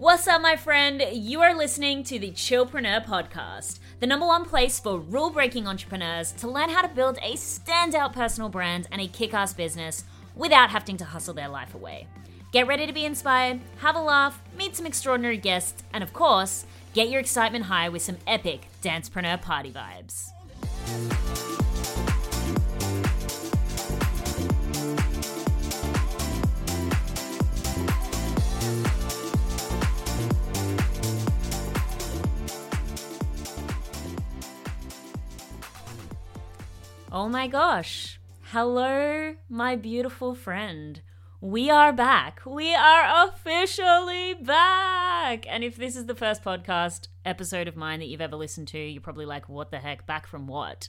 What's up, my friend? You are listening to the Chillpreneur Podcast, the number one place for rule-breaking entrepreneurs to learn how to build a standout personal brand and a kick-ass business without having to hustle their life away. Get ready to be inspired, have a laugh, meet some extraordinary guests, and of course, get your excitement high with some epic Dancepreneur party vibes. Oh my gosh. Hello, my beautiful friend. We are back. We are officially back. And if this is the first podcast episode of mine that you've ever listened to, you're probably like, what the heck? Back from what?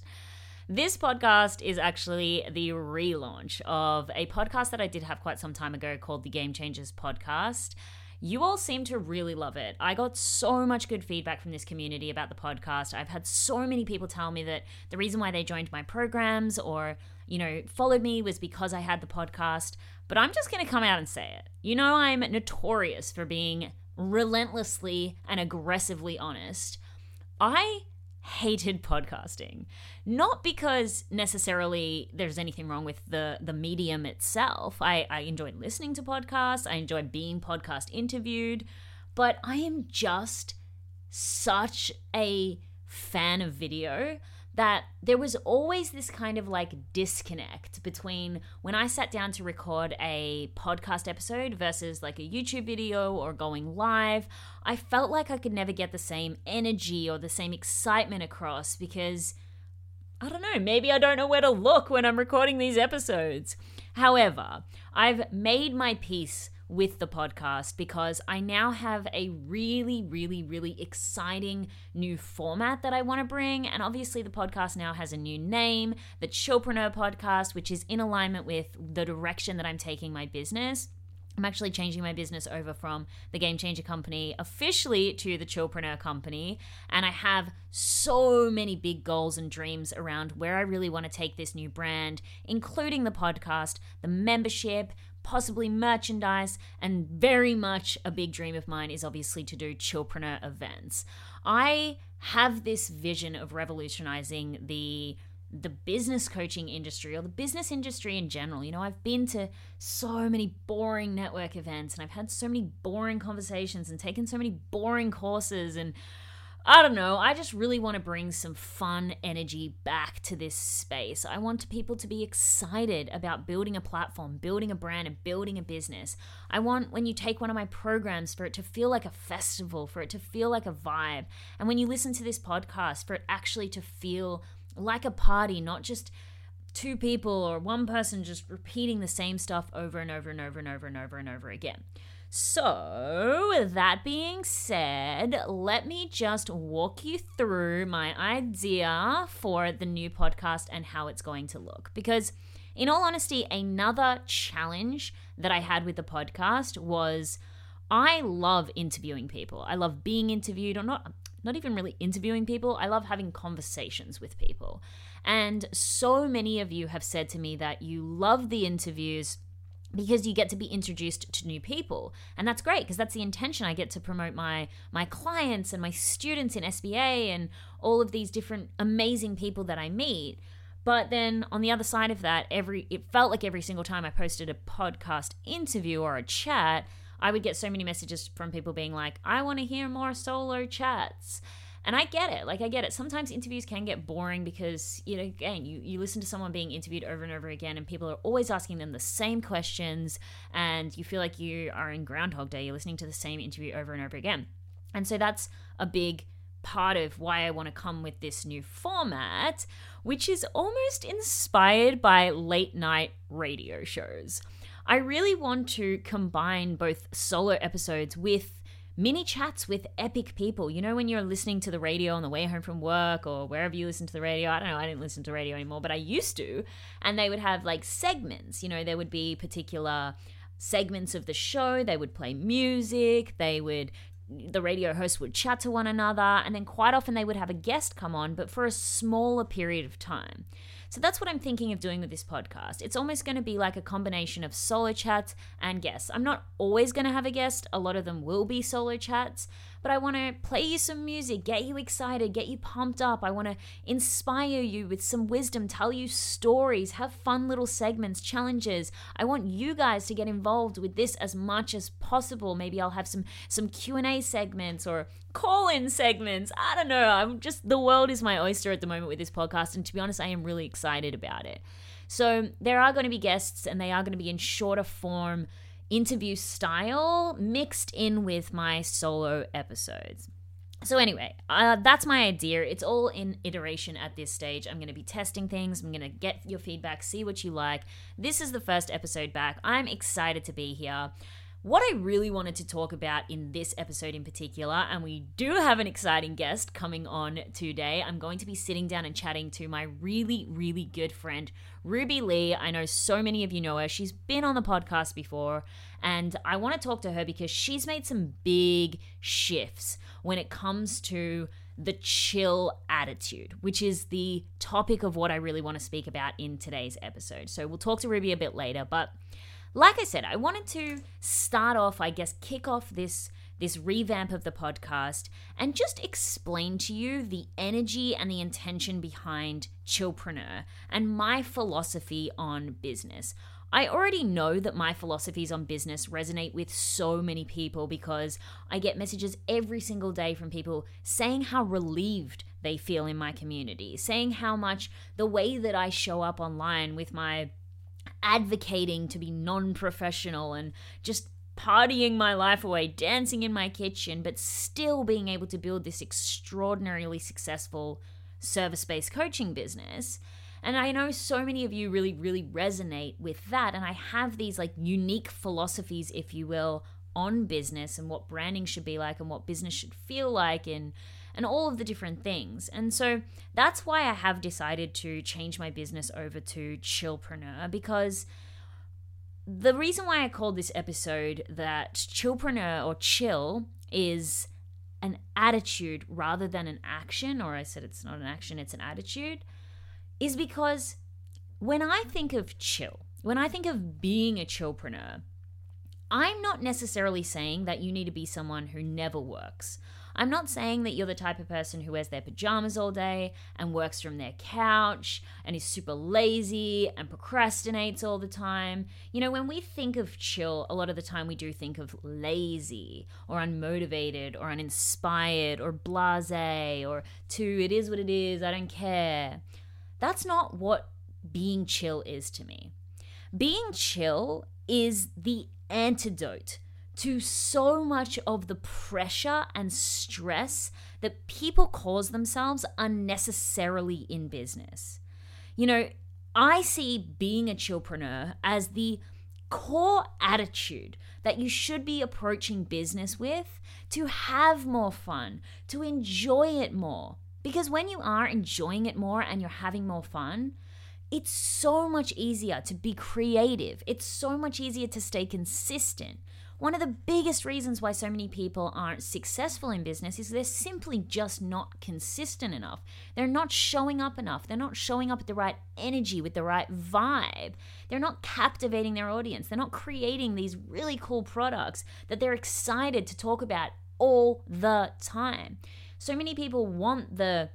This podcast is actually the relaunch of a podcast that I did have quite some time ago called the Game Changers Podcast. You all seem to really love it. I got so much good feedback from this community about the podcast. I've had so many people tell me that the reason why they joined my programs or, you know, followed me was because I had the podcast. But I'm just going to come out and say it. You know, I'm notorious for being relentlessly and aggressively honest. I hated podcasting. Not because necessarily there's anything wrong with the the medium itself. I i enjoy listening to podcasts. I enjoy being podcast interviewed. But i am just such a fan of video that there was always this kind of like disconnect between when I sat down to record a podcast episode versus like a YouTube video or going live. I felt like I could never get the same energy or the same excitement across because I don't know, maybe I don't know where to look when I'm recording these episodes. However, I've made my peace with the podcast because I now have a really, really, really exciting new format that I want to bring. And obviously, the podcast now has a new name, the Chillpreneur Podcast, which is in alignment with the direction that I'm taking my business. I'm actually changing my business over from the Game Changer Company officially to the Chillpreneur Company. And I have so many big goals and dreams around where I really want to take this new brand, including the podcast, the membership, possibly merchandise, and very much a big dream of mine is obviously to do chillpreneur events. I have this vision of revolutionizing the the business coaching industry or the business industry in general. You know, I've been to so many boring network events and I've had so many boring conversations and taken so many boring courses and I don't know. I just really want to bring some fun energy back to this space. I want people to be excited about building a platform, building a brand, and building a business. I want when you take one of my programs for it to feel like a festival, for it to feel like a vibe. And when you listen to this podcast, for it actually to feel like a party, not just two people or one person just repeating the same stuff over and over and over and over and over and over again. So, that being said, let me just walk you through my idea for the new podcast and how it's going to look. Because, in all honesty, another challenge that I had with the podcast was I love interviewing people. I love being interviewed, or not not even really interviewing people. I love having conversations with people. And so many of you have said to me that you love the interviews because you get to be introduced to new people and that's great because that's the intention i get to promote my my clients and my students in sba and all of these different amazing people that i meet but then on the other side of that every it felt like every single time i posted a podcast interview or a chat I would get so many messages from people being like, I want to hear more solo chats. And I get it. Like I get it. Sometimes interviews can get boring because, you know, again, you, you listen to someone being interviewed over and over again and people are always asking them the same questions and you feel like you are in Groundhog Day. You're listening to the same interview over and over again. And so that's a big part of why I want to come with this new format, which is almost inspired by late night radio shows. I really want to combine both solo episodes with mini chats with epic people. You know, when you're listening to the radio on the way home from work or wherever you listen to the radio. I don't know, I didn't listen to radio anymore, but I used to. And they would have like segments. You know, there would be particular segments of the show. They would play music. They would the radio hosts would chat to one another, and then quite often they would have a guest come on, but for a smaller period of time. So that's what I'm thinking of doing with this podcast. It's almost going to be like a combination of solo chats and guests. I'm not always going to have a guest, a lot of them will be solo chats, but I want to play you some music, get you excited, get you pumped up. I want to inspire you with some wisdom, tell you stories, have fun little segments, challenges. I want you guys to get involved with this as much as possible. Maybe I'll have some some Q&A segments or call-in segments. I don't know. I'm just the world is my oyster at the moment with this podcast and to be honest, I am really excited about it. So, there are going to be guests and they are going to be in shorter form interview style mixed in with my solo episodes. So, anyway, uh, that's my idea. It's all in iteration at this stage. I'm going to be testing things. I'm going to get your feedback, see what you like. This is the first episode back. I'm excited to be here. What I really wanted to talk about in this episode in particular, and we do have an exciting guest coming on today. I'm going to be sitting down and chatting to my really, really good friend, Ruby Lee. I know so many of you know her. She's been on the podcast before, and I want to talk to her because she's made some big shifts when it comes to the chill attitude, which is the topic of what I really want to speak about in today's episode. So we'll talk to Ruby a bit later, but like I said, I wanted to start off, I guess, kick off this this revamp of the podcast and just explain to you the energy and the intention behind Chillpreneur and my philosophy on business. I already know that my philosophies on business resonate with so many people because I get messages every single day from people saying how relieved they feel in my community, saying how much the way that I show up online with my advocating to be non professional and just partying my life away, dancing in my kitchen, but still being able to build this extraordinarily successful service based coaching business. And I know so many of you really, really resonate with that. And I have these like unique philosophies, if you will, on business and what branding should be like and what business should feel like and and all of the different things. And so that's why I have decided to change my business over to Chillpreneur because the reason why I called this episode that Chillpreneur or chill is an attitude rather than an action, or I said it's not an action, it's an attitude, is because when I think of chill, when I think of being a chillpreneur, I'm not necessarily saying that you need to be someone who never works I'm not saying that you're the type of person who wears their pajamas all day and works from their couch and is super lazy and procrastinates all the time. You know, when we think of chill, a lot of the time we do think of lazy or unmotivated or uninspired or blase or to it is what it is, I don't care. That's not what being chill is to me. Being chill is the antidote to so much of the pressure and stress that people cause themselves unnecessarily in business. You know, I see being a chillpreneur as the core attitude that you should be approaching business with to have more fun, to enjoy it more. Because when you are enjoying it more and you're having more fun, it's so much easier to be creative. It's so much easier to stay consistent. One of the biggest reasons why so many people aren't successful in business is they're simply just not consistent enough. They're not showing up enough. They're not showing up with the right energy, with the right vibe. They're not captivating their audience. They're not creating these really cool products that they're excited to talk about all the time. So many people want the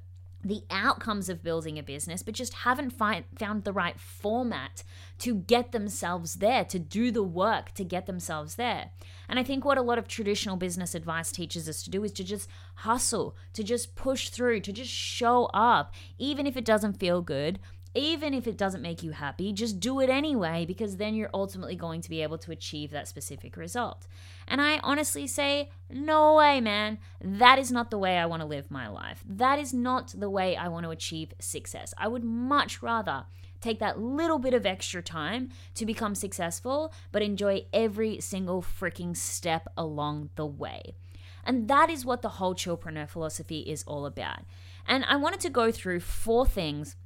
the outcomes of building a business, but just haven't find, found the right format to get themselves there, to do the work to get themselves there. And I think what a lot of traditional business advice teaches us to do is to just hustle, to just push through, to just show up, even if it doesn't feel good, even if it doesn't make you happy, just do it anyway because then you're ultimately going to be able to achieve that specific result. And I honestly say, no way, man. That is not the way I want to live my life. That is not the way I want to achieve success. I would much rather Take that little bit of extra time to become successful, but enjoy every single freaking step along the way. And that is what the whole chillpreneur philosophy is all about. And I wanted to go through four things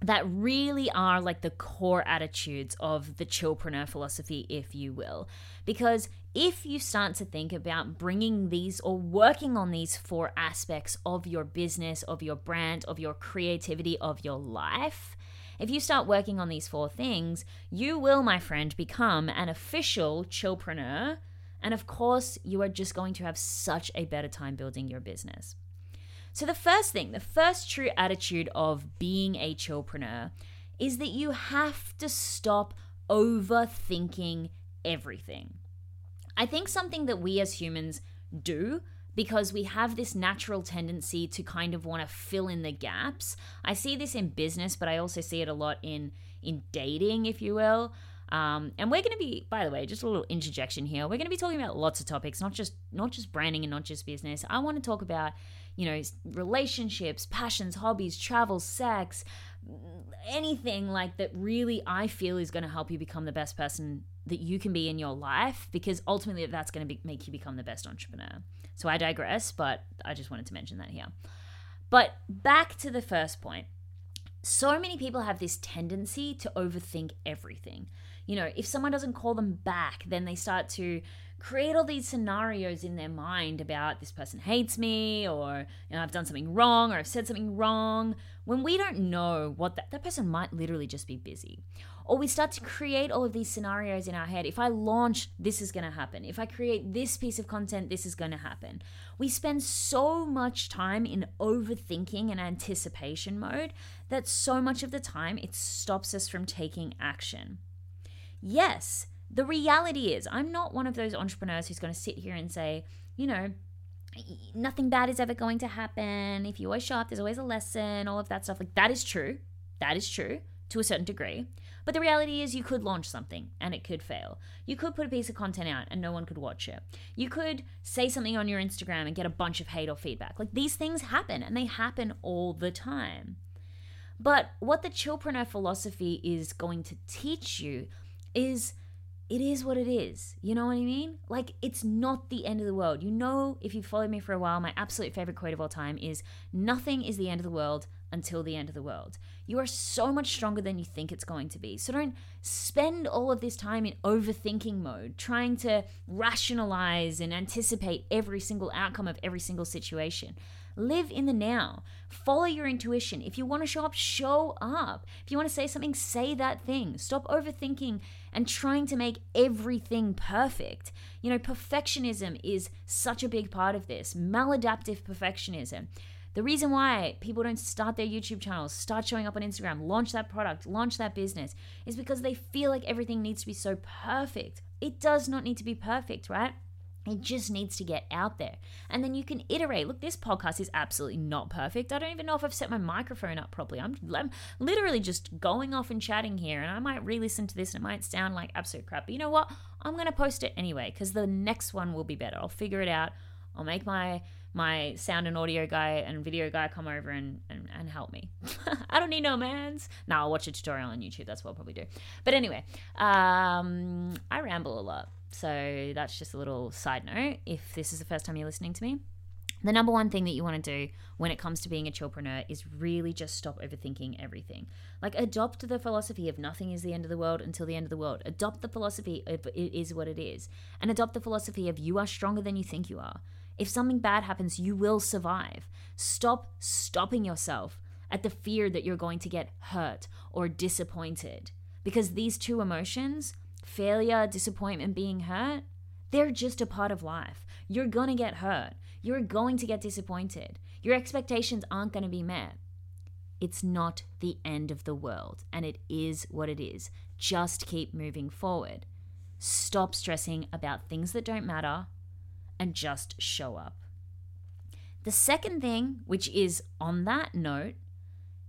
that really are like the core attitudes of the chillpreneur philosophy, if you will. Because if you start to think about bringing these or working on these four aspects of your business, of your brand, of your creativity, of your life, if you start working on these four things, you will, my friend, become an official chillpreneur. And of course, you are just going to have such a better time building your business. So, the first thing, the first true attitude of being a chillpreneur is that you have to stop overthinking everything. I think something that we as humans do because we have this natural tendency to kind of want to fill in the gaps. I see this in business, but I also see it a lot in in dating, if you will. Um, and we're going to be, by the way, just a little interjection here. We're going to be talking about lots of topics, not just not just branding and not just business. I want to talk about, you know, relationships, passions, hobbies, travel, sex, anything like that. Really, I feel is going to help you become the best person that you can be in your life, because ultimately, that's going to be, make you become the best entrepreneur. So I digress, but I just wanted to mention that here. But back to the first point. So many people have this tendency to overthink everything you know, if someone doesn't call them back, then they start to create all these scenarios in their mind about this person hates me or you know, I've done something wrong or I've said something wrong when we don't know what that that person might literally just be busy. Or we start to create all of these scenarios in our head. If I launch, this is going to happen. If I create this piece of content, this is going to happen. We spend so much time in overthinking and anticipation mode that so much of the time it stops us from taking action. Yes, the reality is, I'm not one of those entrepreneurs who's going to sit here and say, you know, nothing bad is ever going to happen. If you always show up, there's always a lesson, all of that stuff. Like, that is true. That is true to a certain degree. But the reality is, you could launch something and it could fail. You could put a piece of content out and no one could watch it. You could say something on your Instagram and get a bunch of hate or feedback. Like, these things happen and they happen all the time. But what the Chillpreneur philosophy is going to teach you is it is what it is. You know what I mean? Like, it's not the end of the world. You know, if you've followed me for a while, my absolute favorite quote of all time is Nothing is the end of the world until the end of the world. You are so much stronger than you think it's going to be. So don't spend all of this time in overthinking mode, trying to rationalize and anticipate every single outcome of every single situation. Live in the now. Follow your intuition. If you want to show up, show up. If you want to say something, say that thing. Stop overthinking and trying to make everything perfect. You know, perfectionism is such a big part of this. Maladaptive perfectionism. The reason why people don't start their YouTube channels, start showing up on Instagram, launch that product, launch that business, is because they feel like everything needs to be so perfect. It does not need to be perfect, right? It just needs to get out there. And then you can iterate. Look, this podcast is absolutely not perfect. I don't even know if I've set my microphone up properly. I'm, I'm literally just going off and chatting here, and I might re listen to this and it might sound like absolute crap. But you know what? I'm going to post it anyway because the next one will be better. I'll figure it out. I'll make my my sound and audio guy and video guy come over and, and, and help me. I don't need no mans. Now I'll watch a tutorial on YouTube. That's what I'll probably do. But anyway, um, I ramble a lot. So that's just a little side note if this is the first time you're listening to me. The number one thing that you want to do when it comes to being a chillpreneur is really just stop overthinking everything. Like, adopt the philosophy of nothing is the end of the world until the end of the world. Adopt the philosophy of it is what it is. And adopt the philosophy of you are stronger than you think you are. If something bad happens, you will survive. Stop stopping yourself at the fear that you're going to get hurt or disappointed. Because these two emotions failure, disappointment, being hurt, they're just a part of life. You're going to get hurt. You're going to get disappointed. Your expectations aren't going to be met. It's not the end of the world, and it is what it is. Just keep moving forward. Stop stressing about things that don't matter and just show up. The second thing, which is on that note,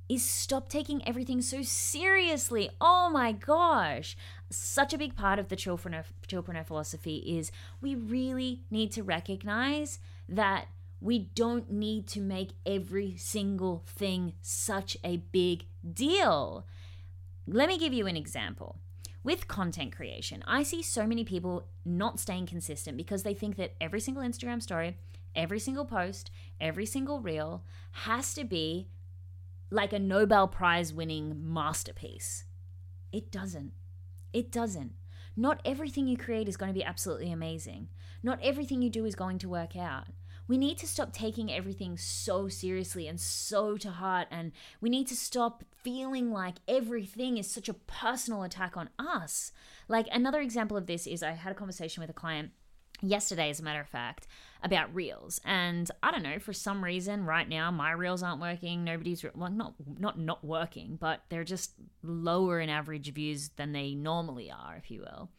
is stop taking everything so seriously. Oh my gosh. Such a big part of the chillpreneur philosophy is we really need to recognize that we don't need to make every single thing such a big deal. let me give you an example. With content creation, I see so many people not staying consistent because they think that every single Instagram story, every single post, every single reel has to be like a Nobel Prize winning masterpiece. It doesn't. It doesn't. Not everything you create is going to be absolutely amazing. Not everything you do is going to work out. We need to stop taking everything so seriously and so to heart, and we need to stop feeling like everything is such a personal attack on us. Like, another example of this is I had a conversation with a client yesterday, as a matter of fact, about reels. And I don't know, for some reason, right now, my reels aren't working. Nobody's, well, not, not not working, but they're just lower in average views than they normally are, if you will.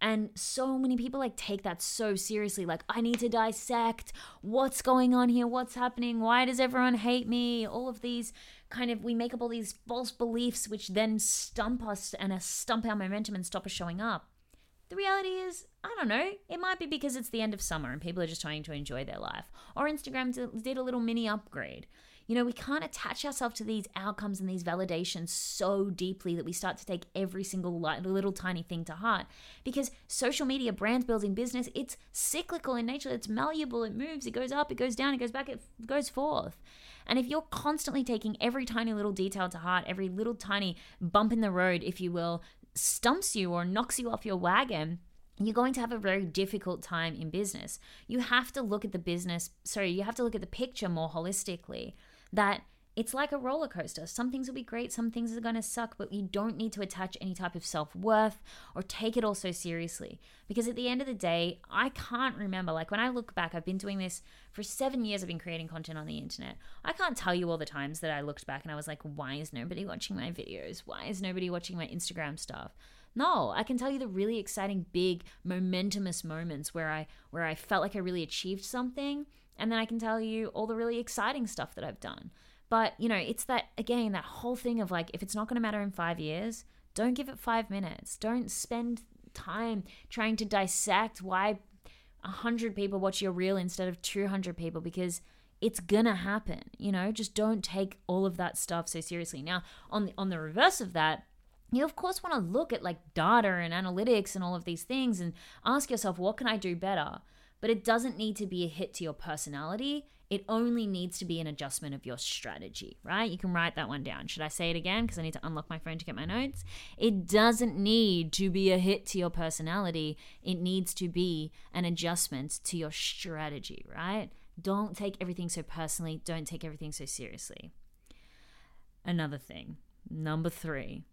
And so many people like take that so seriously. Like, I need to dissect what's going on here, what's happening, why does everyone hate me? All of these kind of, we make up all these false beliefs, which then stump us and stump our momentum and stop us showing up. The reality is, I don't know, it might be because it's the end of summer and people are just trying to enjoy their life. Or Instagram did a little mini upgrade. You know, we can't attach ourselves to these outcomes and these validations so deeply that we start to take every single little tiny thing to heart. Because social media, brand building, business, it's cyclical in nature. It's malleable. It moves. It goes up. It goes down. It goes back. It goes forth. And if you're constantly taking every tiny little detail to heart, every little tiny bump in the road, if you will, stumps you or knocks you off your wagon, you're going to have a very difficult time in business. You have to look at the business, sorry, you have to look at the picture more holistically that it's like a roller coaster. Some things will be great, some things are going to suck, but you don't need to attach any type of self worth or take it all so seriously. Because at the end of the day, I can't remember. Like when I look back, I've been doing this for seven years, I've been creating content on the internet. I can't tell you all the times that I looked back and I was like, why is nobody watching my videos? Why is nobody watching my Instagram stuff? No, I can tell you the really exciting, big, momentumous moments where I where I felt like I really achieved something and then I can tell you all the really exciting stuff that I've done. But, you know, it's that, again, that whole thing of like, if it's not going to matter in five years, don't give it five minutes. Don't spend time trying to dissect why 100 people watch your reel instead of 200 people because it's gonna happen you know just don't take all of that stuff so seriously now on the on the reverse of that you of course want to look at like data and analytics and all of these things and ask yourself what can i do better but it doesn't need to be a hit to your personality. It only needs to be an adjustment of your strategy, right? You can write that one down. Should I say it again? Because I need to unlock my phone to get my notes. It doesn't need to be a hit to your personality. It needs to be an adjustment to your strategy, right? Don't take everything so personally. Don't take everything so seriously. Another thing, number three,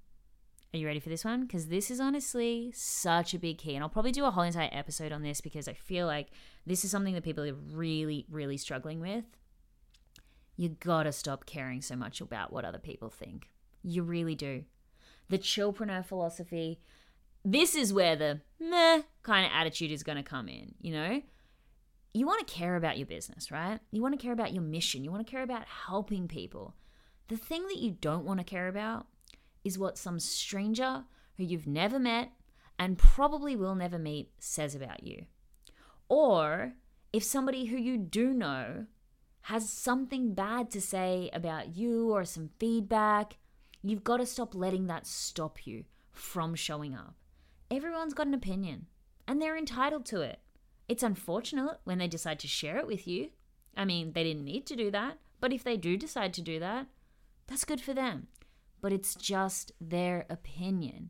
are you ready for this one? Because this is honestly such a big key. And I'll probably do a whole entire episode on this because I feel like this is something that people are really, really struggling with. You gotta stop caring so much about what other people think. You really do. The chillpreneur philosophy, this is where the meh kind of attitude is gonna come in, you know? You wanna care about your business, right? You wanna care about your mission. You wanna care about helping people. The thing that you don't wanna care about is what some stranger who you've never met and probably will never meet says about you. Or if somebody who you do know has something bad to say about you or some feedback, you've got to stop letting that stop you from showing up. Everyone's got an opinion and they're entitled to it. It's unfortunate when they decide to share it with you. I mean, they didn't need to do that, but if they do decide to do that, that's good for them but it's just their opinion.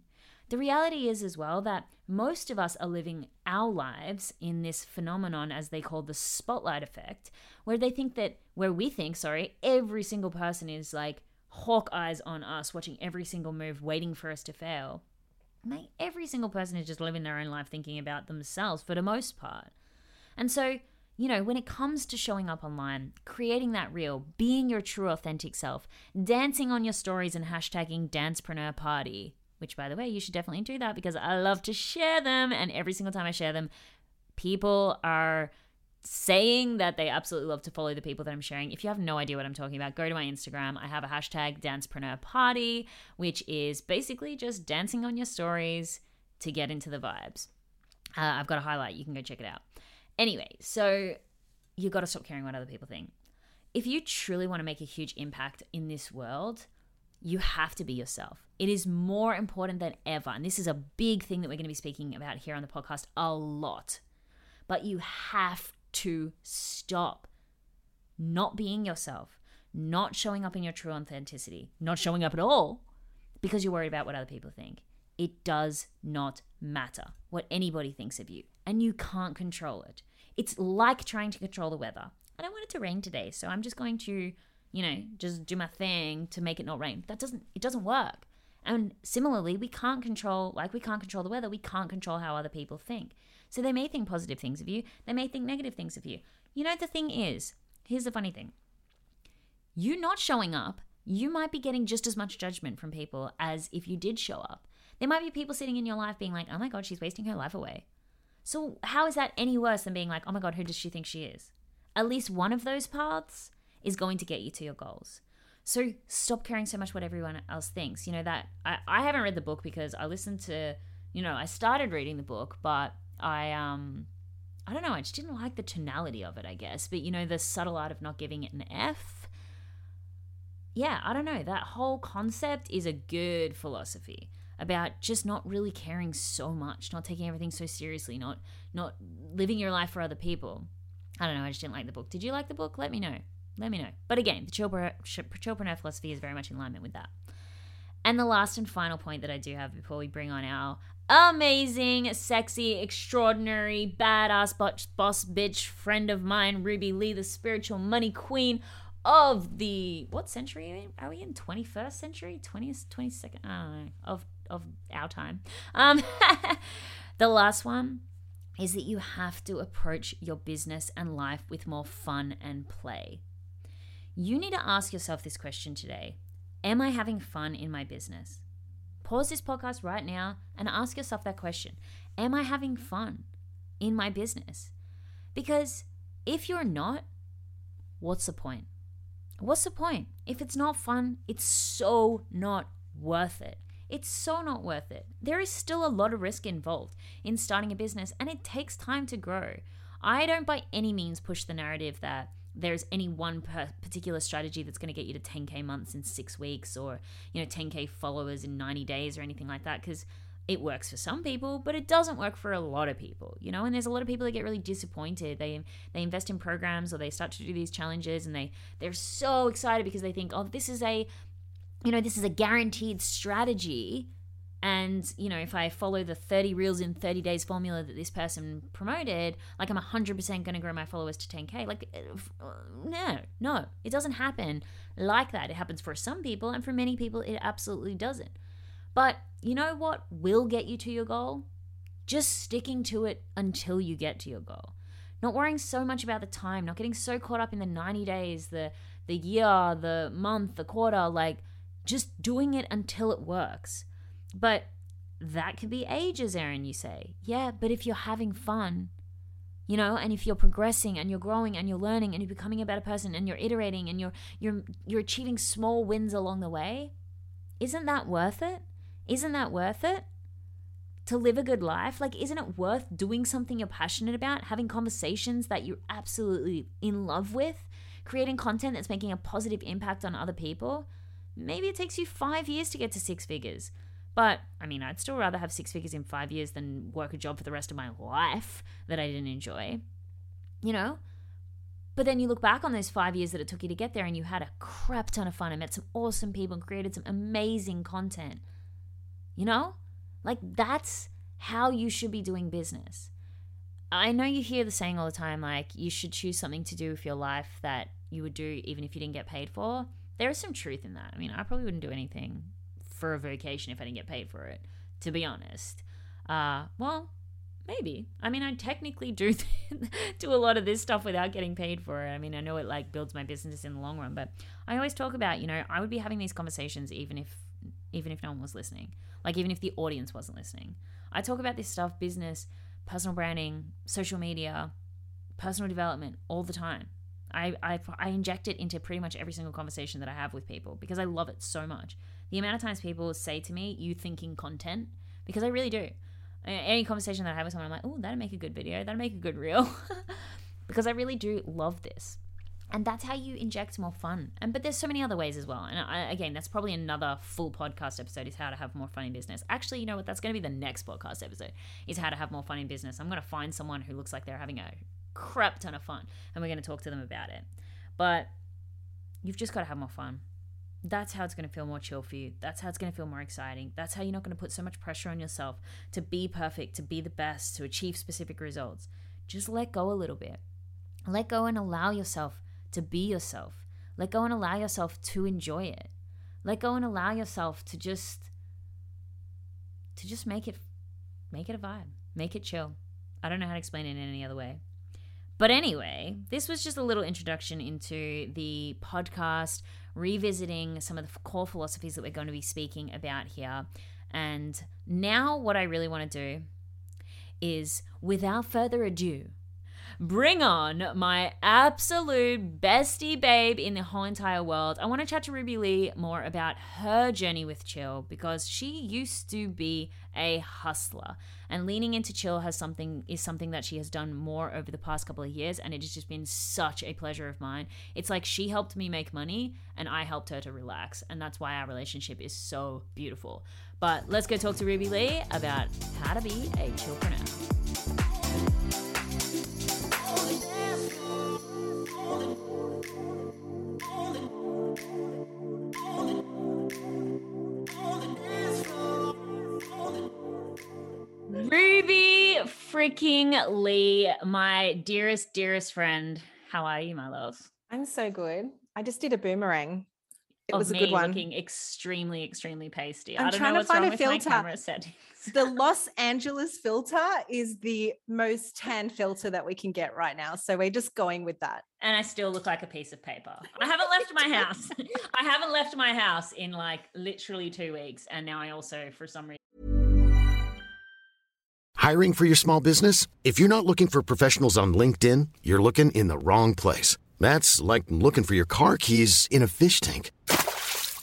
The reality is, as well, that most of us are living our lives in this phenomenon, as they call the spotlight effect, where they think that, where we think, sorry, every single person is like hawk eyes on us, watching every single move, waiting for us to fail. Mate, every single person is just living their own life thinking about themselves for the most part. And so you know, when it comes to showing up online, creating that reel, being your true authentic self, dancing on your stories and hashtagging Dancepreneur Party, which by the way, you should definitely do that because I love to share them. And every single time I share them, people are saying that they absolutely love to follow the people that I'm sharing. If you have no idea what I'm talking about, go to my Instagram. I have a hashtag Dancepreneur Party, which is basically just dancing on your stories to get into the vibes. Uh, I've got a highlight. You can go check it out. Anyway, so you got to stop caring what other people think. If you truly want to make a huge impact in this world, you have to be yourself. It is more important than ever. And this is a big thing that we're going to be speaking about here on the podcast a lot. But you have to stop not being yourself, not showing up in your true authenticity, not showing up at all because you're worried about what other people think. It does not matter what anybody thinks of you, and you can't control it. It's like trying to control the weather. I don't want it to rain today, so I'm just going to, you know, just do my thing to make it not rain. That doesn't it doesn't work. And similarly, we can't control like we can't control the weather, we can't control how other people think. So they may think positive things of you, they may think negative things of you. You know the thing is, here's the funny thing. You not showing up, you might be getting just as much judgment from people as if you did show up. There might be people sitting in your life being like, "Oh my god, she's wasting her life away." So, how is that any worse than being like, oh my God, who does she think she is? At least one of those paths is going to get you to your goals. So, stop caring so much what everyone else thinks. You know, that I, I haven't read the book because I listened to, you know, I started reading the book, but I, um, I don't know, I just didn't like the tonality of it, I guess. But, you know, the subtle art of not giving it an F. Yeah, I don't know. That whole concept is a good philosophy about just not really caring so much, not taking everything so seriously, not not living your life for other people. I don't know. I just didn't like the book. Did you like the book? Let me know. Let me know. But again, the chillpreneur philosophy is very much in alignment with that. And the last and final point that I do have before we bring on our amazing, sexy, extraordinary, badass boss, bitch friend of mine, Ruby Lee, the spiritual money queen of the what century are we in? Are we in 21st century? 20th, 22nd? I don't know. Of of our time. Um, the last one is that you have to approach your business and life with more fun and play. You need to ask yourself this question today Am I having fun in my business? Pause this podcast right now and ask yourself that question Am I having fun in my business? Because if you're not, what's the point? What's the point? If it's not fun, it's so not worth it. It's so not worth it. There is still a lot of risk involved in starting a business and it takes time to grow. I don't by any means push the narrative that there's any one particular strategy that's going to get you to 10k months in 6 weeks or you know 10k followers in 90 days or anything like that because it works for some people but it doesn't work for a lot of people you know and there's a lot of people that get really disappointed they they invest in programs or they start to do these challenges and they they're so excited because they think oh this is a you know, this is a guaranteed strategy. And, you know, if I follow the 30 reels in 30 days formula that this person promoted, like I'm 100% going to grow my followers to 10K. Like, uh, no, no, it doesn't happen like that. It happens for some people, and for many people, it absolutely doesn't. But you know what will get you to your goal? Just sticking to it until you get to your goal. Not worrying so much about the time, not getting so caught up in the 90 days, the the year, the month, the quarter, like just doing it until it works. But that could be ages, Erin, you say. Yeah, but if you're having fun, you know, and if you're progressing and you're growing and you're learning and you're becoming a better person and you're iterating and you're you're you're achieving small wins along the way, isn't that worth it? Isn't that worth it? To live a good life? Like isn't it worth doing something you're passionate about, having conversations that you're absolutely in love with, creating content that's making a positive impact on other people? Maybe it takes you five years to get to six figures. But I mean, I'd still rather have six figures in five years than work a job for the rest of my life that I didn't enjoy. You know? But then you look back on those five years that it took you to get there and you had a crap ton of fun and met some awesome people and created some amazing content. You know? Like, that's how you should be doing business. I know you hear the saying all the time, like, you should choose something to do with your life that you would do even if you didn't get paid for there is some truth in that. I mean, I probably wouldn't do anything for a vacation if I didn't get paid for it, to be honest. Uh, well, maybe. I mean, I technically do do a lot of this stuff without getting paid for it. I mean, I know it like builds my business in the long run, but I always talk about, you know, I would be having these conversations even if even if no one was listening. Like even if the audience wasn't listening. I talk about this stuff, business, personal branding, social media, personal development all the time. I, I, I inject it into pretty much every single conversation that I have with people because I love it so much. The amount of times people say to me, "You thinking content," because I really do. Any conversation that I have with someone, I'm like, "Oh, that'd make a good video. That'd make a good reel," because I really do love this. And that's how you inject more fun. And but there's so many other ways as well. And I, again, that's probably another full podcast episode is how to have more fun in business. Actually, you know what? That's going to be the next podcast episode is how to have more fun in business. I'm going to find someone who looks like they're having a crap ton of fun, and we're going to talk to them about it. But you've just got to have more fun. That's how it's going to feel more chill for you. That's how it's going to feel more exciting. That's how you're not going to put so much pressure on yourself to be perfect, to be the best, to achieve specific results. Just let go a little bit. Let go and allow yourself to be yourself. Let go and allow yourself to enjoy it. Let go and allow yourself to just to just make it make it a vibe. Make it chill. I don't know how to explain it in any other way. But anyway, this was just a little introduction into the podcast, revisiting some of the core philosophies that we're going to be speaking about here. And now, what I really want to do is, without further ado, bring on my absolute bestie babe in the whole entire world. I want to chat to Ruby Lee more about her journey with chill because she used to be a hustler and leaning into chill has something is something that she has done more over the past couple of years and it has just been such a pleasure of mine. It's like she helped me make money and I helped her to relax and that's why our relationship is so beautiful. But let's go talk to Ruby Lee about how to be a chillpreneur. Ruby freaking Lee, my dearest, dearest friend. How are you, my love? I'm so good. I just did a boomerang. It was a good one. Looking extremely, extremely pasty. I'm I don't trying know to what's find wrong a filter. Camera settings. The Los Angeles filter is the most tan filter that we can get right now. So we're just going with that. and I still look like a piece of paper. I haven't left my house. I haven't left my house in like literally two weeks, and now I also, for some reason, Hiring for your small business? If you're not looking for professionals on LinkedIn, you're looking in the wrong place. That's like looking for your car keys in a fish tank.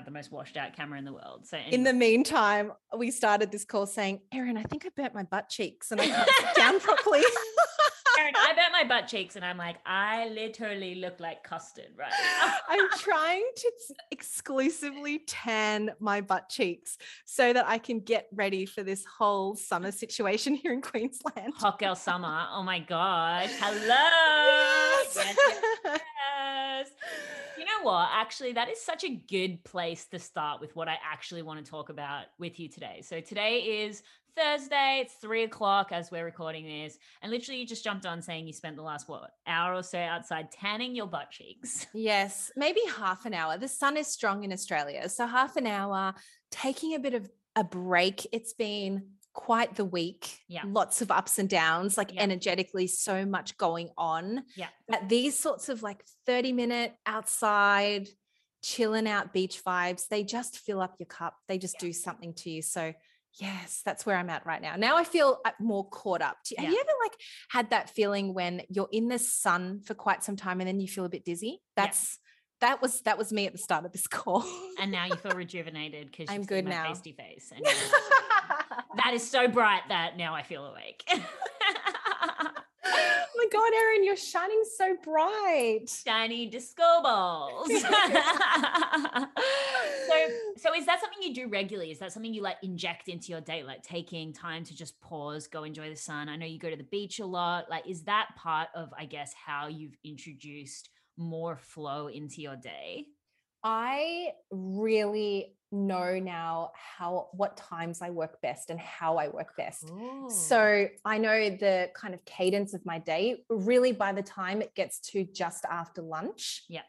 Have the most washed out camera in the world. So In the meantime, we started this call saying, Erin, I think I burnt my butt cheeks and I can't sit down properly. Karen, I burnt my butt cheeks, and I'm like, I literally look like custard right now. I'm trying to exclusively tan my butt cheeks so that I can get ready for this whole summer situation here in Queensland. Hot girl summer. Oh my gosh. Hello. Yes. Yes, yes, yes. Know what? Actually, that is such a good place to start with what I actually want to talk about with you today. So today is Thursday. It's three o'clock as we're recording this, and literally you just jumped on saying you spent the last what hour or so outside tanning your butt cheeks. Yes, maybe half an hour. The sun is strong in Australia. So half an hour, taking a bit of a break. It's been quite the week. Yeah. Lots of ups and downs, like Yeah. energetically, so much going on. Yeah. But these sorts of like 30 minute outside, chilling out beach vibes, they just fill up your cup. They just do something to you. So Yes, that's where I'm at right now. Now I feel uh, more caught up. Have Yeah. you ever like had that feeling when you're in the sun for quite some time and then you feel a bit dizzy? Yeah. That's that was that was me at the start of this call. And now you feel rejuvenated because I'm you've good now. pasty face. And that is so bright that now I feel awake. oh my god, Erin, you're shining so bright. Shiny disco balls. so, so is that something you do regularly? Is that something you like inject into your day, like taking time to just pause, go enjoy the sun? I know you go to the beach a lot. Like, is that part of, I guess, how you've introduced more flow into your day? I really know now how what times I work best and how I work best. So I know the kind of cadence of my day. Really, by the time it gets to just after lunch, Yeah.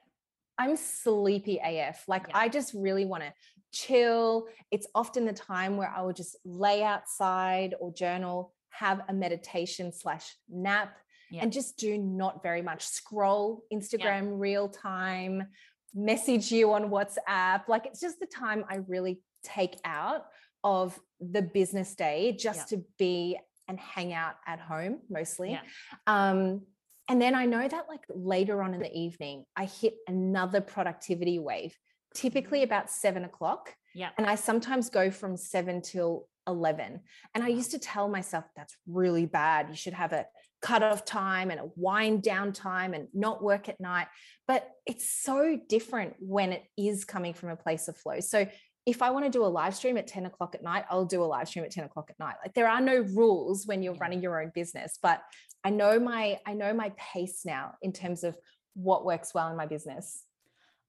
I'm sleepy AF. Like Yeah. I just really want to chill. It's often the time where I will just lay outside or journal, have a meditation slash nap, Yeah. and just do not very much. Scroll Instagram real time, message you on WhatsApp. Like it's just the time I really take out of the business day just yeah. to be and hang out at home mostly. Yeah. Um, and then I know that like later on in the evening, I hit another productivity wave, typically mm-hmm. about seven o'clock. Yeah. And I sometimes go from seven till 11. And I used to tell myself that's really bad. You should have a cutoff time and a wind down time and not work at night. But it's so different when it is coming from a place of flow. So if I want to do a live stream at 10 o'clock at night, I'll do a live stream at 10 o'clock at night. Like there are no rules when you're running your own business, but I know my I know my pace now in terms of what works well in my business.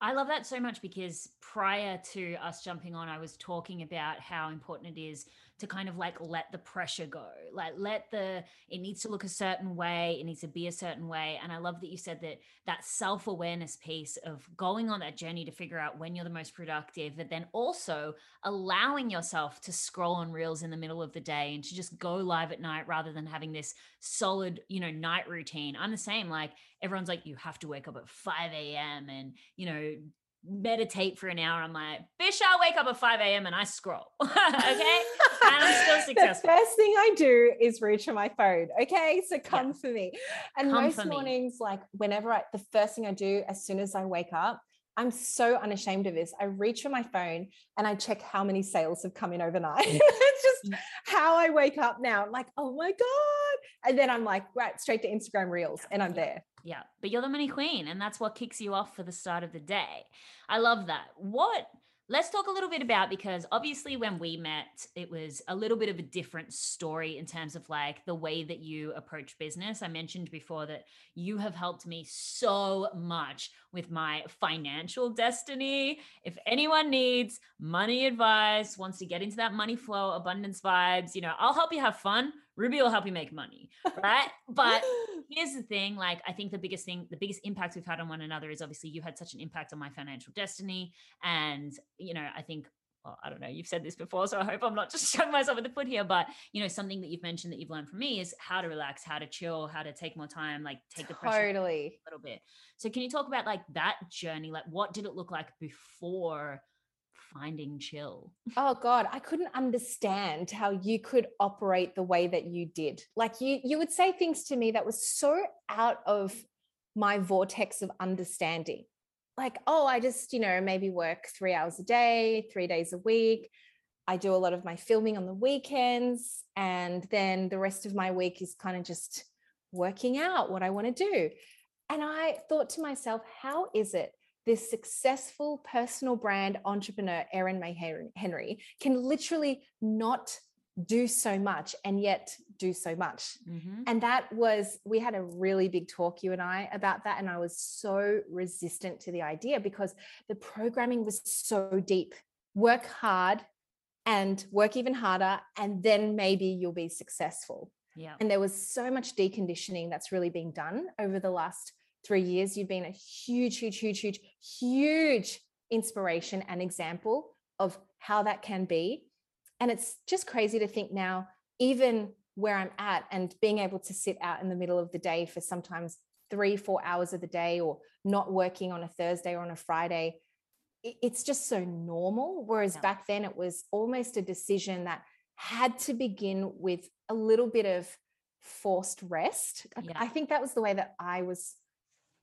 I love that so much because prior to us jumping on, I was talking about how important it is to kind of like let the pressure go like let the it needs to look a certain way it needs to be a certain way and i love that you said that that self-awareness piece of going on that journey to figure out when you're the most productive but then also allowing yourself to scroll on reels in the middle of the day and to just go live at night rather than having this solid you know night routine. I'm the same like everyone's like you have to wake up at 5 a.m and you know meditate for an hour. I'm like, bitch, I wake up at 5 a.m. and I scroll. okay. and I'm still successful. the first thing I do is reach for my phone. Okay. So come yeah. for me. And come most mornings, me. like whenever I, the first thing I do as soon as I wake up, I'm so unashamed of this. I reach for my phone and I check how many sales have come in overnight. it's just how I wake up now. I'm like, oh my God. And then I'm like, right, straight to Instagram Reels and I'm there. Yeah, but you're the money queen, and that's what kicks you off for the start of the day. I love that. What let's talk a little bit about because obviously when we met it was a little bit of a different story in terms of like the way that you approach business i mentioned before that you have helped me so much with my financial destiny if anyone needs money advice wants to get into that money flow abundance vibes you know i'll help you have fun Ruby will help you make money, right? but here's the thing like, I think the biggest thing, the biggest impact we've had on one another is obviously you had such an impact on my financial destiny. And, you know, I think well, I don't know, you've said this before, so I hope I'm not just showing myself at the foot here, but you know, something that you've mentioned that you've learned from me is how to relax, how to chill, how to take more time, like take the pressure totally a little bit. So can you talk about like that journey? Like what did it look like before finding chill? Oh God, I couldn't understand how you could operate the way that you did. Like you, you would say things to me that was so out of my vortex of understanding. Like, oh, I just, you know, maybe work three hours a day, three days a week. I do a lot of my filming on the weekends. And then the rest of my week is kind of just working out what I want to do. And I thought to myself, how is it this successful personal brand entrepreneur, Erin May Henry, can literally not do so much and yet do so much. Mm-hmm. And that was, we had a really big talk, you and I, about that. And I was so resistant to the idea because the programming was so deep. Work hard and work even harder, and then maybe you'll be successful. Yeah. And there was so much deconditioning that's really being done over the last three years, you've been a huge, huge, huge, huge, huge inspiration and example of how that can be. And it's just crazy to think now, even where I'm at and being able to sit out in the middle of the day for sometimes three, four hours of the day or not working on a Thursday or on a Friday, it's just so normal. Whereas yeah. back then it was almost a decision that had to begin with a little bit of forced rest. Yeah. I think that was the way that I was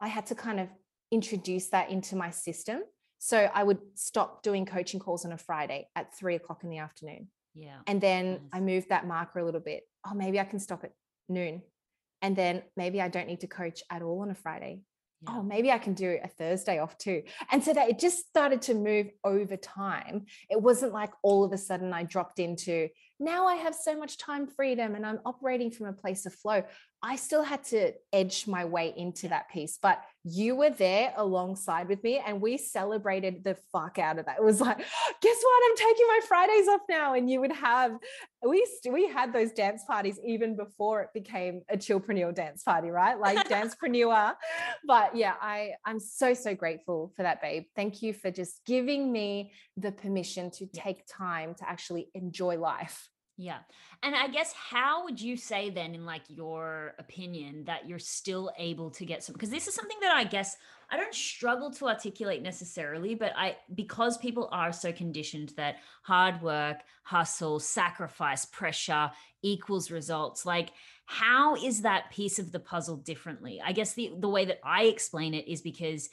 I had to kind of introduce that into my system. So I would stop doing coaching calls on a Friday at three o'clock in the afternoon. Yeah. And then nice. I moved that marker a little bit. Oh, maybe I can stop at noon. And then maybe I don't need to coach at all on a Friday. Yeah. Oh, maybe I can do a Thursday off too. And so that it just started to move over time. It wasn't like all of a sudden I dropped into now I have so much time freedom and I'm operating from a place of flow. I still had to edge my way into that piece, but you were there alongside with me and we celebrated the fuck out of that. It was like, guess what? I'm taking my Fridays off now. And you would have, we, we had those dance parties even before it became a chillpreneur dance party, right? Like dancepreneur. But yeah, I, I'm so, so grateful for that, babe. Thank you for just giving me the permission to take time to actually enjoy life. Yeah. And I guess how would you say then in like your opinion that you're still able to get some because this is something that I guess I don't struggle to articulate necessarily, but I because people are so conditioned that hard work, hustle, sacrifice, pressure equals results. Like, how is that piece of the puzzle differently? I guess the the way that I explain it is because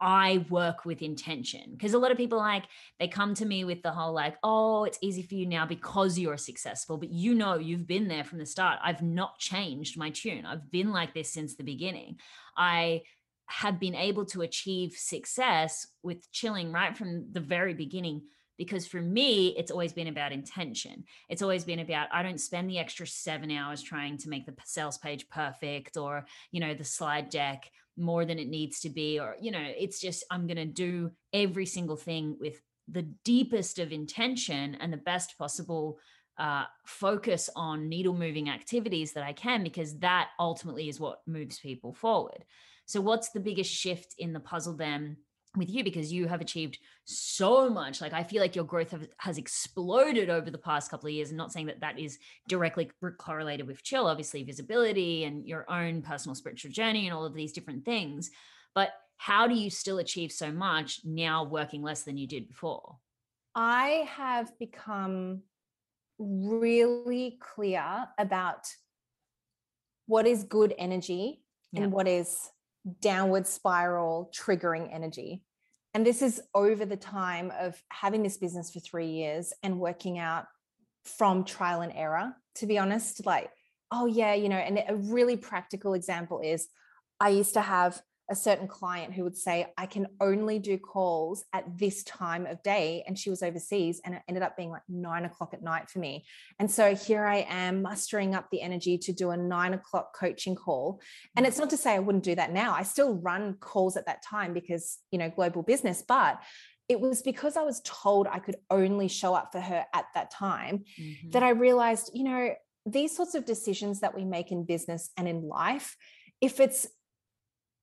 I work with intention because a lot of people like they come to me with the whole like, oh, it's easy for you now because you're successful, but you know you've been there from the start. I've not changed my tune. I've been like this since the beginning. I have been able to achieve success with chilling right from the very beginning because for me it's always been about intention it's always been about i don't spend the extra 7 hours trying to make the sales page perfect or you know the slide deck more than it needs to be or you know it's just i'm going to do every single thing with the deepest of intention and the best possible uh, focus on needle moving activities that i can because that ultimately is what moves people forward. So what's the biggest shift in the puzzle then with you because you have achieved so much. Like i feel like your growth have, has exploded over the past couple of years. And not saying that that is directly correlated with chill obviously visibility and your own personal spiritual journey and all of these different things but how do you still achieve so much now working less than you did before? I have become really clear about what is good energy and what is downward spiral triggering energy. And this is over the time of having this business for three years and working out from trial and error, to be honest. Like, oh, yeah, you know, and a really practical example is I used to have a certain client who would say, I can only do calls at this time of day. And she was overseas and it ended up being like nine o'clock at night for me. And so here I am mustering up the energy to do a nine o'clock coaching call. And it's not to say I wouldn't do that now. I still run calls at that time because, you know, global business, but it was because I was told I could only show up for her at that time mm-hmm. that I realized, you know, these sorts of decisions that we make in business and in life, if it's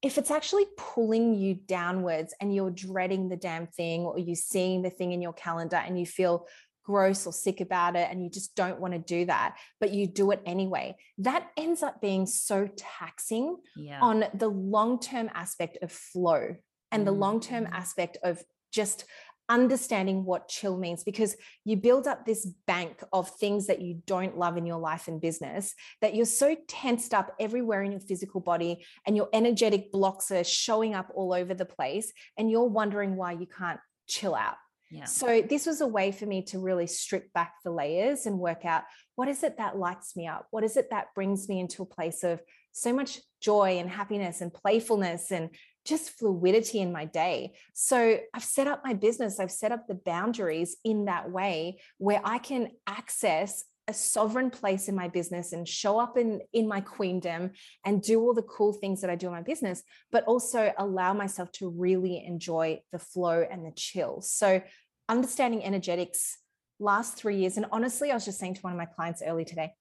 if it's actually pulling you downwards and you're dreading the damn thing or you're seeing the thing in your calendar and you feel gross or sick about it and you just don't want to do that but you do it anyway that ends up being so taxing yeah. on the long-term aspect of flow and the long-term mm. aspect of just understanding what chill means because you build up this bank of things that you don't love in your life and business that you're so tensed up everywhere in your physical body and your energetic blocks are showing up all over the place and you're wondering why you can't chill out. Yeah. So this was a way for me to really strip back the layers and work out what is it that lights me up? What is it that brings me into a place of so much joy and happiness and playfulness and just fluidity in my day. So I've set up my business, I've set up the boundaries in that way where I can access a sovereign place in my business and show up in in my queendom and do all the cool things that I do in my business but also allow myself to really enjoy the flow and the chill so understanding energetics last 3 years and honestly I was just saying to one of my clients early today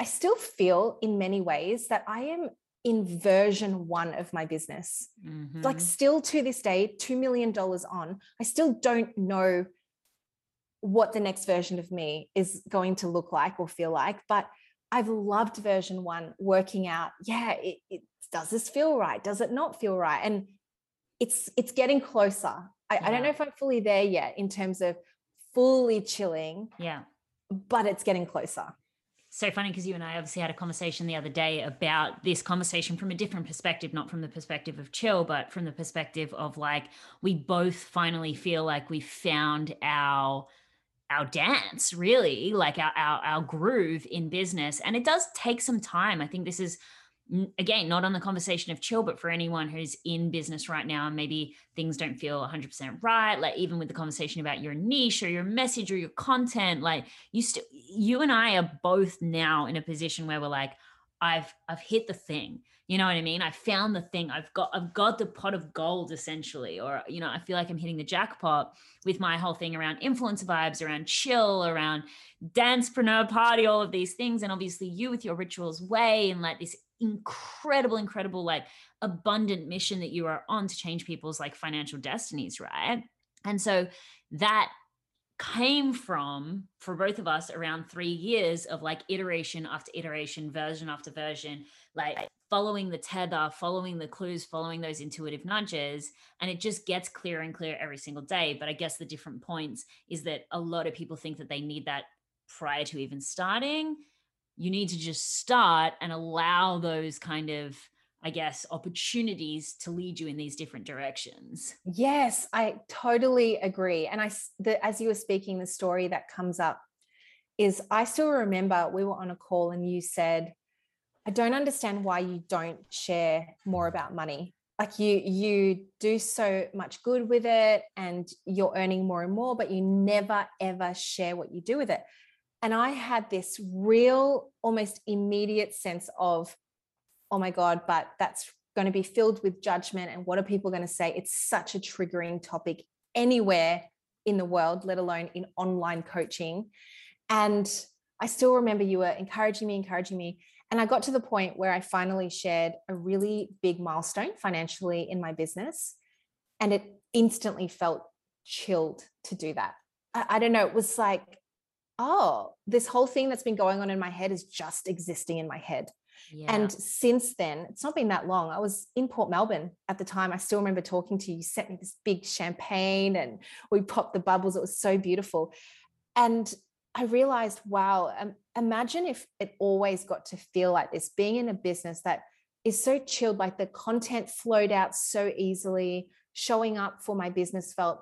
I still feel in many ways that I am in version one of my business. Mm-hmm. Like, still to this day, $2 million on, I still don't know what the next version of me is going to look like or feel like. But I've loved version one working out, yeah, it, it does this feel right? Does it not feel right? And it's it's getting closer. I, yeah. I don't know if I'm fully there yet in terms of fully chilling. Yeah. But it's getting closer so funny because you and I obviously had a conversation the other day about this conversation from a different perspective, not from the perspective of chill, but from the perspective of like we both finally feel like we found our our dance really like our, our our groove in business. And it does take some time. I think this is again, not on the conversation of chill, but for anyone who's in business right now and maybe things don't feel 100% right, like even with the conversation about your niche or your message or your content, like you still, you and I are both now in a position where we're like, I've, I've hit the thing. You know what I mean? I found the thing. I've got, I've got the pot of gold essentially, or, you know, I feel like I'm hitting the jackpot with my whole thing around influence vibes, around chill, around dancepreneur party, all of these things. And obviously you with your rituals way and like this incredible, incredible, like abundant mission that you are on to change people's like financial destinies, right? And so that came from for both of us around three years of like iteration after iteration, version after version, like following the tether, following the clues, following those intuitive nudges. And it just gets clearer and clearer every single day. But I guess the different points is that a lot of people think that they need that prior to even starting. You need to just start and allow those kind of I guess, opportunities to lead you in these different directions. Yes, I totally agree. And I, the, as you were speaking, the story that comes up is I still remember we were on a call and you said, I don't understand why you don't share more about money. Like you, you do so much good with it and you're earning more and more, but you never ever share what you do with it. And I had this real, almost immediate sense of, oh my God, but that's going to be filled with judgment. And what are people going to say? It's such a triggering topic anywhere in the world, let alone in online coaching. And I still remember you were encouraging me, encouraging me. And I got to the point where I finally shared a really big milestone financially in my business. And it instantly felt chilled to do that. I, I don't know. It was like, oh, this whole thing that's been going on in my head is just existing in my head. Yeah. And since then, it's not been that long. I was in Port Melbourne at the time. I still remember talking to you. You sent me this big champagne and we popped the bubbles. It was so beautiful. And I realized, wow, um, imagine if it always got to feel like this, being in a business that is so chilled, like the content flowed out so easily, showing up for my business felt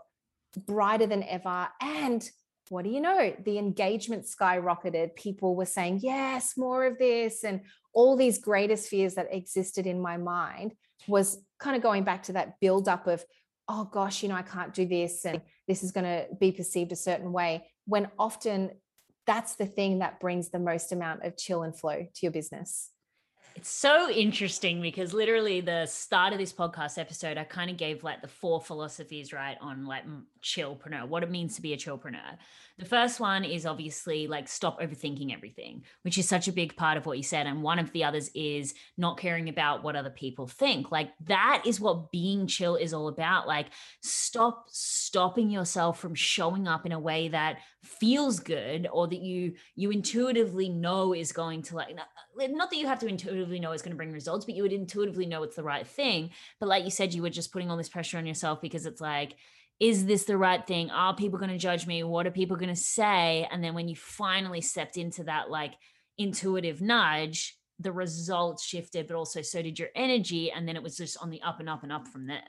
brighter than ever. And what do you know? The engagement skyrocketed. People were saying, yes, more of this. And all these greatest fears that existed in my mind was kind of going back to that buildup of, oh gosh, you know, I can't do this and this is going to be perceived a certain way. When often that's the thing that brings the most amount of chill and flow to your business. It's so interesting because literally the start of this podcast episode, I kind of gave like the four philosophies, right, on like chillpreneur, what it means to be a chillpreneur. The first one is obviously like stop overthinking everything, which is such a big part of what you said. And one of the others is not caring about what other people think. Like that is what being chill is all about. Like stop stopping yourself from showing up in a way that feels good or that you you intuitively know is going to like not that you have to intuitively know it's going to bring results, but you would intuitively know it's the right thing. But like you said, you were just putting all this pressure on yourself because it's like, is this the right thing? Are people going to judge me? What are people going to say? And then when you finally stepped into that like intuitive nudge, the results shifted, but also so did your energy. And then it was just on the up and up and up from there.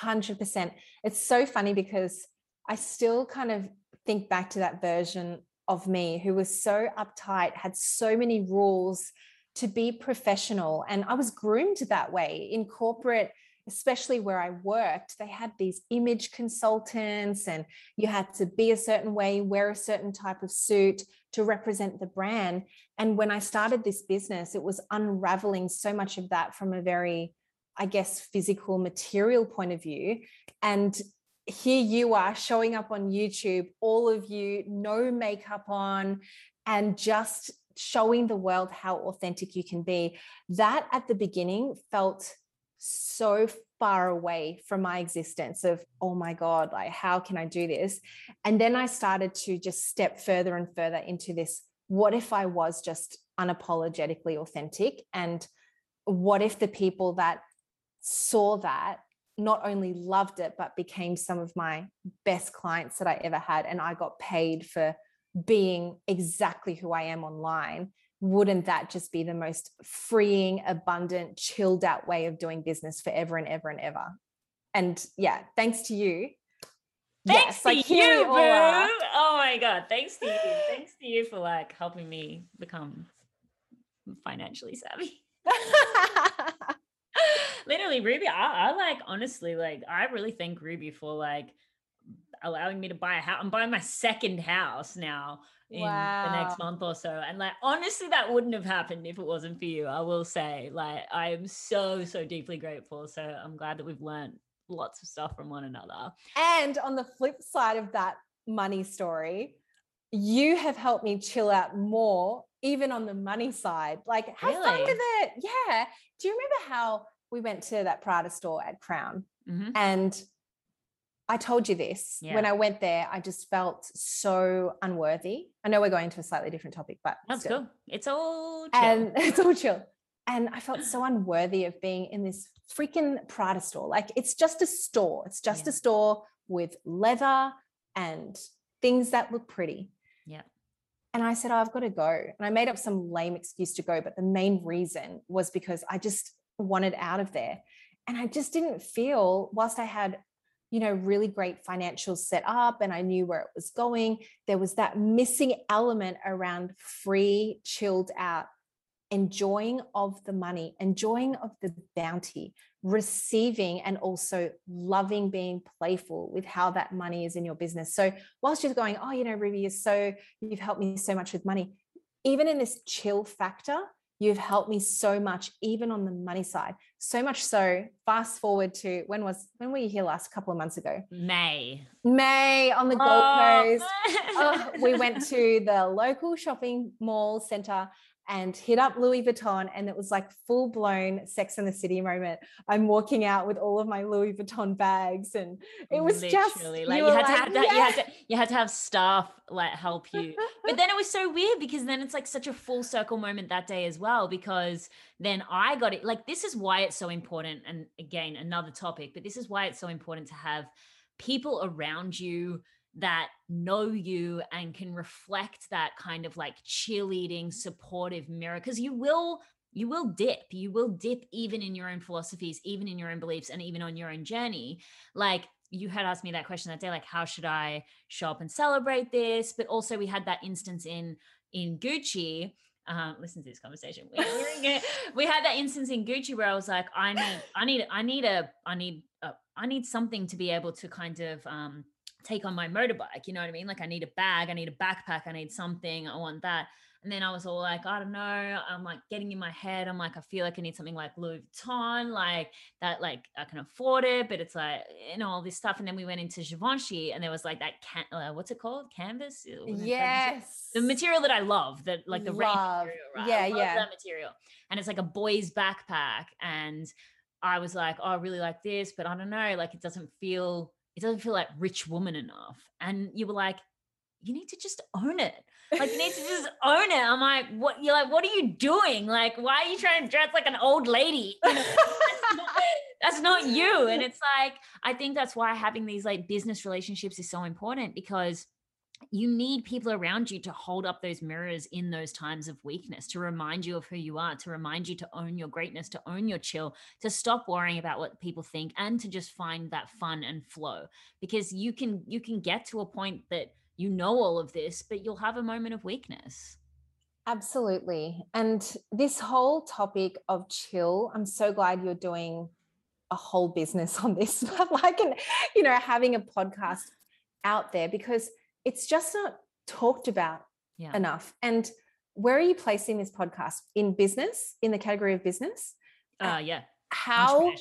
100%. It's so funny because I still kind of think back to that version of me who was so uptight, had so many rules to be professional. And I was groomed that way in corporate, especially where I worked. They had these image consultants, and you had to be a certain way, wear a certain type of suit to represent the brand. And when I started this business, it was unraveling so much of that from a very I guess, physical, material point of view. And here you are showing up on YouTube, all of you, no makeup on, and just showing the world how authentic you can be. That at the beginning felt so far away from my existence of, oh my God, like, how can I do this? And then I started to just step further and further into this. What if I was just unapologetically authentic? And what if the people that saw that not only loved it, but became some of my best clients that I ever had. And I got paid for being exactly who I am online. Wouldn't that just be the most freeing, abundant, chilled out way of doing business forever and ever and ever? And yeah, thanks to you. Thanks yes, to like, you, boo. Oh my God. Thanks to you. Thanks to you for like helping me become financially savvy. literally Ruby, I, I like honestly, like I really thank Ruby for like allowing me to buy a house. I'm buying my second house now in wow. the next month or so. And like honestly, that wouldn't have happened if it wasn't for you. I will say, like, I am so, so deeply grateful. So I'm glad that we've learned lots of stuff from one another. And on the flip side of that money story, you have helped me chill out more, even on the money side. Like, have really? fun with it. Yeah. Do you remember how we went to that Prada store at Crown mm-hmm. and I told you this Yeah. when I went there. I just felt so unworthy. I know we're going to a slightly different topic, but That's still. cool. It's all chill. and it's all chill. And I felt so unworthy of being in this freaking Prada store. Like it's just a store. It's just Yeah. a store with leather and things that look pretty. Yeah. And I said, oh, I've got to go. And I made up some lame excuse to go. But the main reason was because I just wanted out of there. And I just didn't feel, whilst I had, you know, really great financial set up and I knew where it was going, there was that missing element around free, chilled out enjoying of the money, enjoying of the bounty, receiving, and also loving being playful with how that money is in your business. So, whilst you're going, oh, you know, Ruby, you're so, you've helped me so much with money, even in this chill factor, you've helped me so much, even on the money side. So much so, fast forward to when was, when were you here last? A couple of months ago? May. May on the Gold Oh. Coast oh, we went to the local shopping mall center and hit up Louis Vuitton, and it was like full blown Sex in the City moment. I'm walking out with all of my Louis Vuitton bags, and it was just like you, were had to have that, you had to you had to have staff like help you. But then it was so weird because then it's like such a full circle moment that day as well because then I got it like this is why it's so important and again another topic but this is why it's so important to have people around you that know you and can reflect that kind of like cheerleading supportive mirror because you will you will dip you will dip even in your own philosophies even in your own beliefs and even on your own journey. Like you had asked me that question that day like how should i show up and celebrate this? But also we had that instance in in gucci um, listen to this conversation. We, we're in- we had that instance in Gucci where I was like, I need, I need, I need a, I need, a, I need something to be able to kind of um, take on my motorbike. You know what I mean? Like I need a bag, I need a backpack, I need something. I want that. And then I was all like, I don't know. I'm like getting in my head. I'm like, I feel like I need something like Louis Vuitton, like that, like I can afford it, but it's like, you know, all this stuff. And then we went into Givenchy and there was like that, can, uh, what's it called? Canvas? Yes, the material that I love, that like the rain Love. material, right? Yeah, I love yeah. that material. And it's like a boy's backpack. And I was like, oh, I really like this, but I don't know, like it doesn't feel, it doesn't feel like rich woman enough. And you were like, you need to just own it. Like you need to just own it. I'm like, what you're like, what are you doing? Like, why are you trying to dress like an old lady? You know, that's, not, that's not you. And it's like, I think that's why having these like business relationships is so important because you need people around you to hold up those mirrors in those times of weakness to remind you of who you are to remind you to own your greatness to own your chill to stop worrying about what people think and to just find that fun and flow because you can you can get to a point that you know all of this but you'll have a moment of weakness Absolutely. And this whole topic of chill, I'm so glad you're doing a whole business on this, like, and, you know, having a podcast out there because it's just not talked about yeah enough. And where are you placing this podcast? In business, in the category of business? uh yeah How,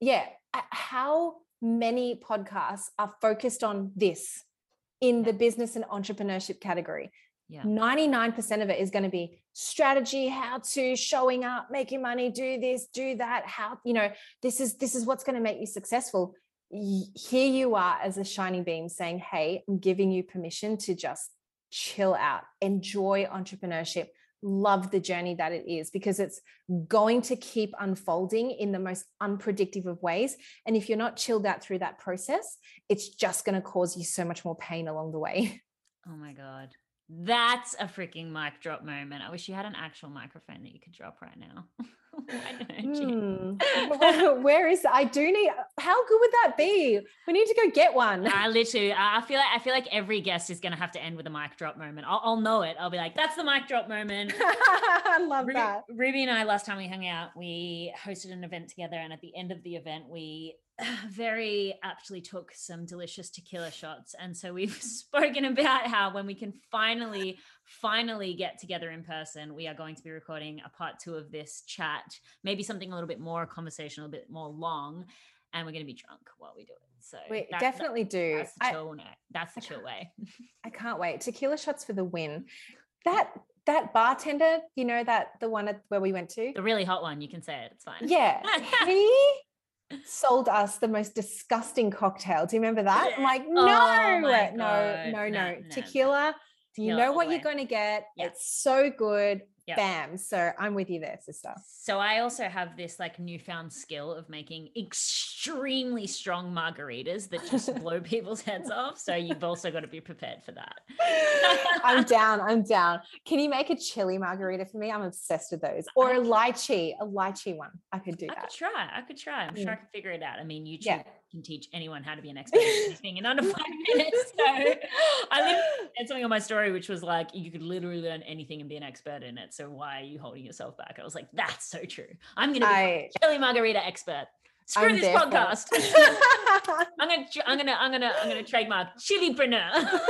yeah, uh, how many podcasts are focused on this in the business and entrepreneurship category? yeah 99% of it is going to be strategy how to showing up making money do this do that how you know this is this is what's going to make you successful here you are as a shining beam saying hey i'm giving you permission to just chill out enjoy entrepreneurship love the journey that it is because it's going to keep unfolding in the most unpredictable of ways and if you're not chilled out through that process it's just going to cause you so much more pain along the way. Oh my god. That's a freaking mic drop moment. I wish you had an actual microphone that you could drop right now Why don't you? Hmm. Where- is I do need how good would that be? We need to go get one. I literally, I feel like I feel like every guest is gonna have to end with a mic drop moment. I'll, I'll know it. I'll be like, "That's the mic drop moment." I love that. Ruby and I, last time we hung out, we hosted an event together, and at the end of the event, we very aptly took some delicious tequila shots. And so we've spoken about how when we can finally, finally get together in person, we are going to be recording a part two of this chat, maybe something a little bit more conversational, a bit more long, and we're going to be drunk while we do it. So We that- that- definitely do. that's the I, chill. no, that's the chill way. I can't wait. Tequila shots for the win. That that bartender, you know that the one at, where we went to. The really hot one, you can say it. It's fine. Yeah, he sold us the most disgusting cocktail. Do you remember that? I'm like, no, Oh no, no, No, no. no, Tequila. You Tequila know what you're going to get. Yeah. It's so good. Yeah. Bam. So I'm with you there, sister. So I also have this like newfound skill of making extremely strong margaritas that just blow people's heads off. So you've also got to be prepared for that. I'm down. I'm down. Can you make a chili margarita for me? I'm obsessed with those. Or a lychee, a lychee one. I could do I that. I could try. I could try. I'm sure I Mm. could figure it out. I mean, YouTube Yeah. Can teach anyone how to be an expert at anything in under five minutes. So I literally had something on my story which was like, you could literally learn anything and be an expert in it. So why are you holding yourself back? I was like, that's so true. I'm going to be I, a chili margarita expert. Screw I'm this it. podcast. I'm gonna, I'm gonna, I'm gonna, I'm gonna trademark chilipreneur.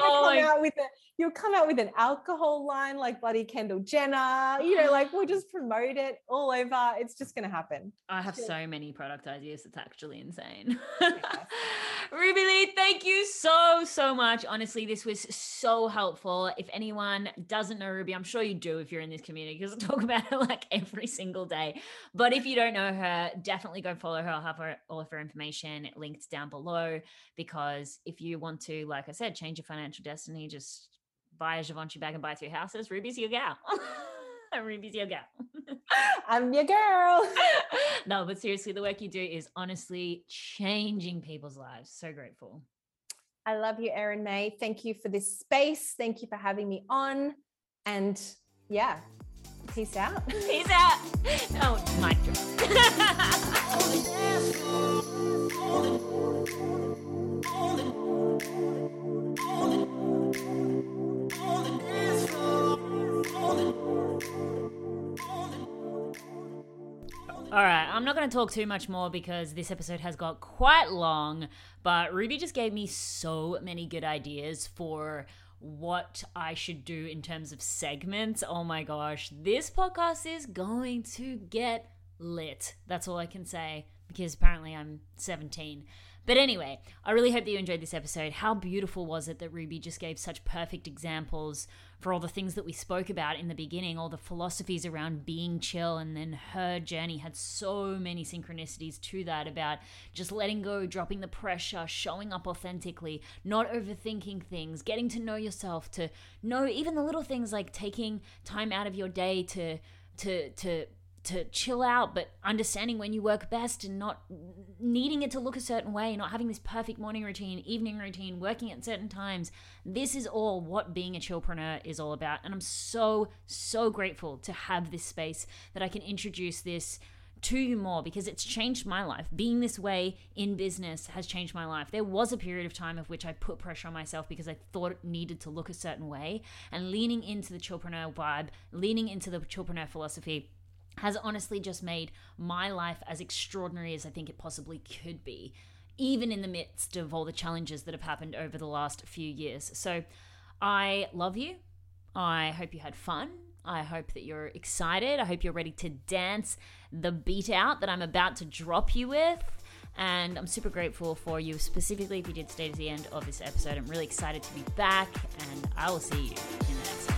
Oh my out with a, you'll come out with an alcohol line like bloody Kendall Jenner. You know, like we'll just promote it all over. It's just gonna happen. I have so many product ideas. It's actually insane. Yes. Ruby Lee, thank you so, so much. Honestly, this was so helpful. If anyone doesn't know Ruby, I'm sure you do if you're in this community because I talk about her like every single day. But if you don't know her, definitely go follow her. I'll have her, all of her information linked down below because if you want to, like I said, change your financial destiny, just buy a Givenchy bag and buy three houses. Ruby's your gal. Ruby's your gal. I'm your girl. no, but seriously, the work you do is honestly changing people's lives. So grateful. I love you, Erin May. Thank you for this space. Thank you for having me on. And yeah, peace out. Peace out. Oh, mic All right, I'm not going to talk too much more because this episode has got quite long, but Ruby just gave me so many good ideas for what I should do in terms of segments. Oh my gosh, this podcast is going to get lit. That's all I can say because apparently I'm 17. But anyway, I really hope that you enjoyed this episode. How beautiful was it that Ruby just gave such perfect examples for all the things that we spoke about in the beginning, all the philosophies around being chill, and then her journey had so many synchronicities to that about just letting go, dropping the pressure, showing up authentically, not overthinking things, getting to know yourself, to know even the little things like taking time out of your day to to to to chill out, but understanding when you work best and not needing it to look a certain way, not having this perfect morning routine, evening routine, working at certain times. This is all what being a chillpreneur is all about. And I'm so, so grateful to have this space that I can introduce this to you more because it's changed my life. Being this way in business has changed my life. There was a period of time of which I put pressure on myself because I thought it needed to look a certain way. And leaning into the chillpreneur vibe, leaning into the chillpreneur philosophy, has honestly just made my life as extraordinary as I think it possibly could be, even in the midst of all the challenges that have happened over the last few years. So I love you. I hope you had fun. I hope that you're excited. I hope you're ready to dance the beat out that I'm about to drop you with. And I'm super grateful for you, specifically if you did stay to the end of this episode. I'm really excited to be back, and I will see you in the next one.